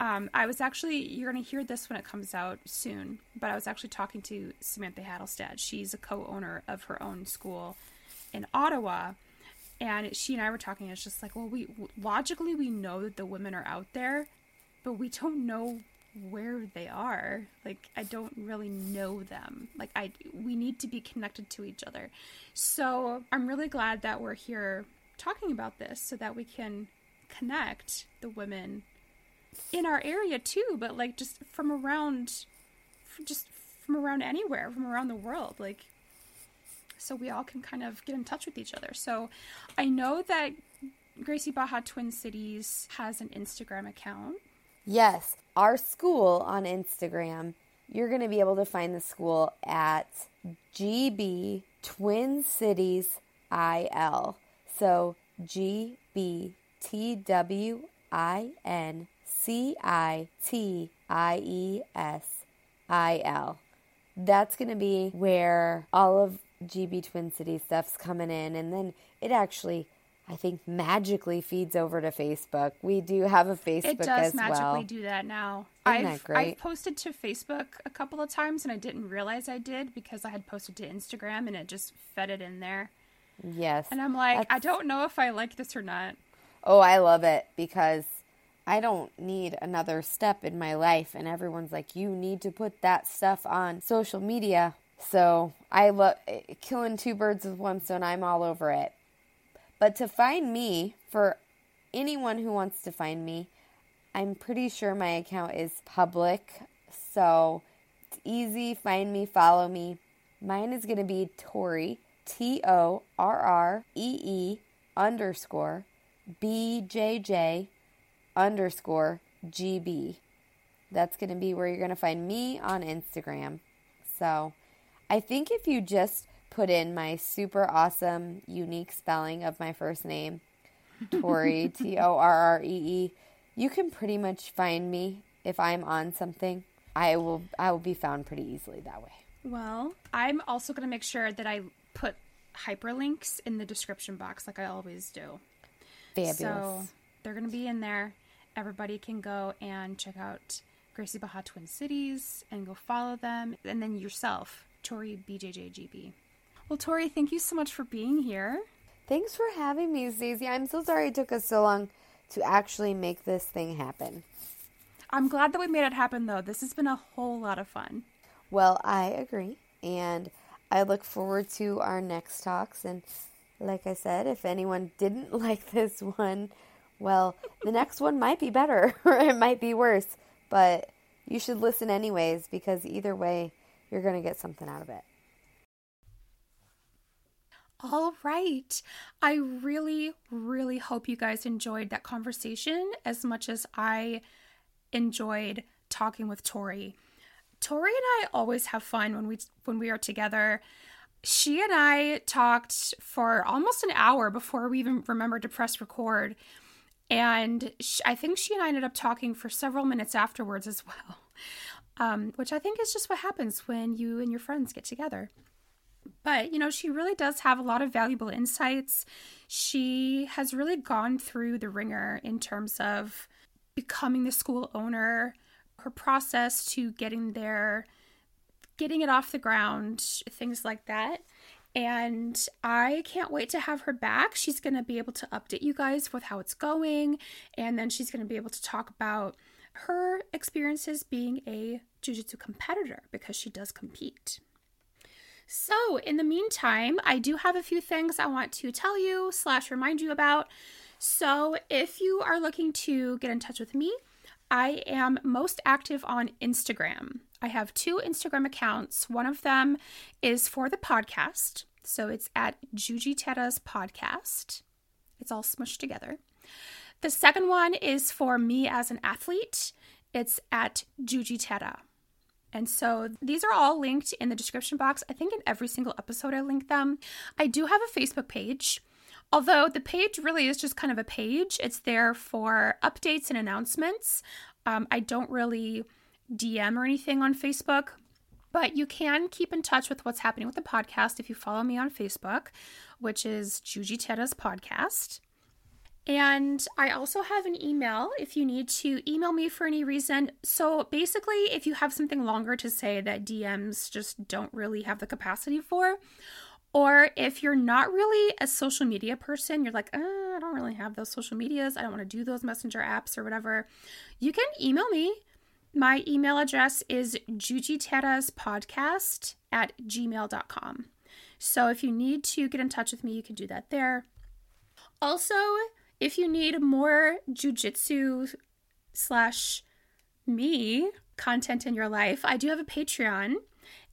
Um, I was actually, you're going to hear this when it comes out soon, but I was actually talking to Samantha Hattelstad. She's a co owner of her own school in Ottawa. And she and I were talking. It's just like, well, we logically we know that the women are out there, but we don't know where they are. Like, I don't really know them. Like, I we need to be connected to each other. So I'm really glad that we're here talking about this so that we can connect the women in our area too, but like just from around, just from around anywhere, from around the world, like so we all can kind of get in touch with each other. So I know that Gracie Barra Twin Cities has an Instagram account. Yes, our school on Instagram, you're going to be able to find the school at GB Twin Cities IL. So G B T W I N C I T I E S I L. That's going to be where all of GB Twin Cities stuff's coming in. And then it actually, I think, magically feeds over to Facebook. We do have a Facebook It does magically well. do that now. Isn't I've that great? I've posted to Facebook a couple of times and I didn't realize I did because I had posted to Instagram and it just fed it in there. Yes. And I'm like, I don't know if I like this or not. Oh, I love it because I don't need another step in my life. And everyone's like, you need to put that stuff on social media. So I love killing two birds with one stone. I'm all over it. But to find me, for anyone who wants to find me, I'm pretty sure my account is public. So it's easy. Find me, follow me. Mine is going to be Torree, T O R R E E underscore B J J underscore GB. That's going to be where you're going to find me on Instagram. So I think if you just put in my super awesome, unique spelling of my first name, Torree, T O R R E E, you can pretty much find me if I'm on something. I will I will be found pretty easily that way. Well, I'm also going to make sure that I put hyperlinks in the description box like I always do. Fabulous. So they're going to be in there. Everybody can go and check out Gracie Barra Twin Cities and go follow them. And then yourself, Torree BJJGB. Well, Torree, thank you so much for being here. Thanks for having me, Stacey. I'm so sorry it took us so long to actually make this thing happen. I'm glad that we made it happen, though. This has been a whole lot of fun. Well, I agree. And I look forward to our next talks. And like I said, if anyone didn't like this one, well, the next one might be better or it might be worse. But you should listen anyways because either way, you're going to get something out of it. All right. I really, really hope you guys enjoyed that conversation as much as I enjoyed talking with Torree. Torree and I always have fun when we when we are together. She and I talked for almost an hour before we even remembered to press record. And she, I think she and I ended up talking for several minutes afterwards as well, um, which I think is just what happens when you and your friends get together. But, you know, she really does have a lot of valuable insights. She has really gone through the ringer in terms of becoming the school owner, her process to getting there, getting it off the ground, things like that. And I can't wait to have her back. She's going to be able to update you guys with how it's going. And then she's going to be able to talk about her experiences being a jiu jitsu competitor because she does compete. So, in the meantime, I do have a few things I want to tell you slash remind you about. So, if you are looking to get in touch with me, I am most active on Instagram. I have two Instagram accounts. One of them is for the podcast. So it's at Jujiteiras podcast. It's all smushed together. The second one is for me as an athlete. It's at Jujiteira. And so these are all linked in the description box. I think in every single episode I link them. I do have a Facebook page. Although the page really is just kind of a page, it's there for updates and announcements. Um, I don't really DM or anything on Facebook, but you can keep in touch with what's happening with the podcast if you follow me on Facebook, which is Jujiteiras podcast. And I also have an email if you need to email me for any reason. So basically, if you have something longer to say that DMs just don't really have the capacity for, or if you're not really a social media person, you're like, oh, I don't really have those social medias, I don't want to do those messenger apps or whatever, you can email me. My email address is jujiteiraspodcast at gmail.com. So if you need to get in touch with me, you can do that there. Also, if you need more jujitsu slash me content in your life, I do have a Patreon,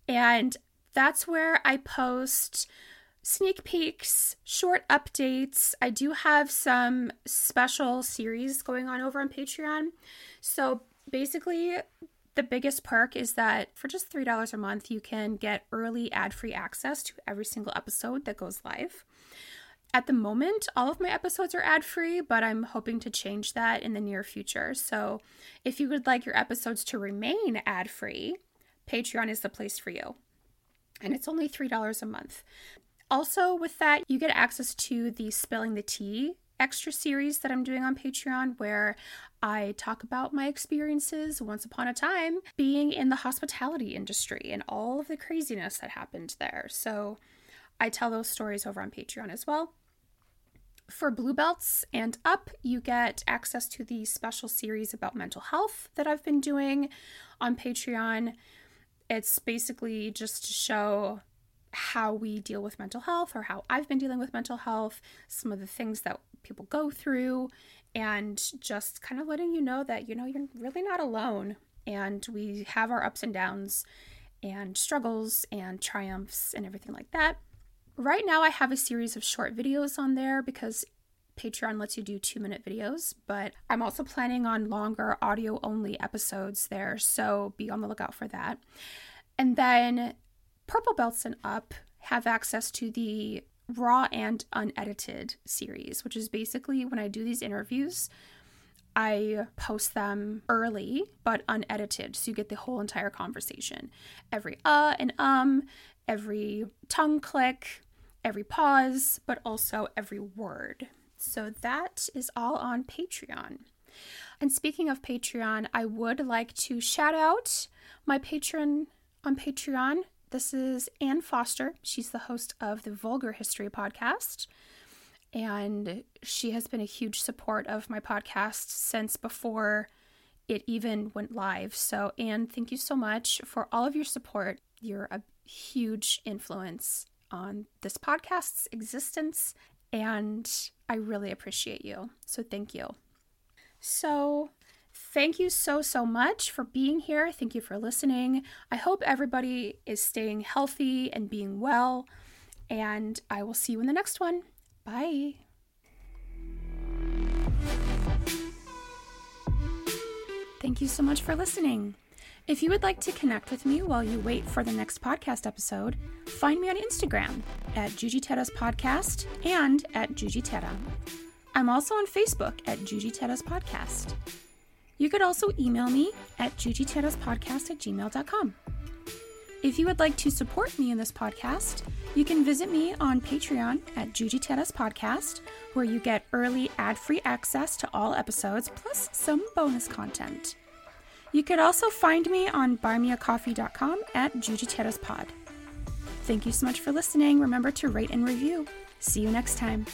and that's where I post sneak peeks, short updates. I do have some special series going on over on Patreon. So basically, the biggest perk is that for just $3 a month, you can get early ad free access to every single episode that goes live. At the moment, all of my episodes are ad free, but I'm hoping to change that in the near future. So if you would like your episodes to remain ad free, Patreon is the place for you. And it's only $3 a month. Also, with that, you get access to the Spilling the Tea extra series that I'm doing on Patreon where I talk about my experiences once upon a time being in the hospitality industry and all of the craziness that happened there. So I tell those stories over on Patreon as well. For blue belts and up, you get access to the special series about mental health that I've been doing on Patreon. It's basically just to show how we deal with mental health or how I've been dealing with mental health, some of the things that people go through, and just kind of letting you know that, you know, you're really not alone. And we have our ups and downs and struggles and triumphs and everything like that. Right now, I have a series of short videos on there because Patreon lets you do two minute videos, but I'm also planning on longer audio only episodes there, so be on the lookout for that. And then Purple Belts and Up have access to the raw and unedited series, which is basically when I do these interviews, I post them early but unedited, so you get the whole entire conversation. Every uh and um, every tongue click, every pause, but also every word. So that is all on Patreon. And speaking of Patreon, I would like to shout out my patron on Patreon. This is Ann Foster. She's the host of the Vulgar History podcast. And she has been a huge support of my podcast since before it even went live. So, Ann, thank you so much for all of your support You're a huge influence on this podcast's existence, and I really appreciate you. So thank you. So, thank you so, so much for being here. Thank you for listening. I hope everybody is staying healthy and being well, and I will see you in the next one. Bye. Thank you so much for listening. If you would like to connect with me while you wait for the next podcast episode, find me on Instagram at Jujiteiras Podcast and at Jujiteira. I'm also on Facebook at Jujiteiras Podcast. You could also email me at jujiteiraspodcast at gmail.com. If you would like to support me in this podcast, you can visit me on Patreon at Jujiteiras Podcast, where you get early ad free access to all episodes plus some bonus content. You could also find me on buymeacoffee.com at Jujiteiraspod. Thank you so much for listening. Remember to rate and review. See you next time.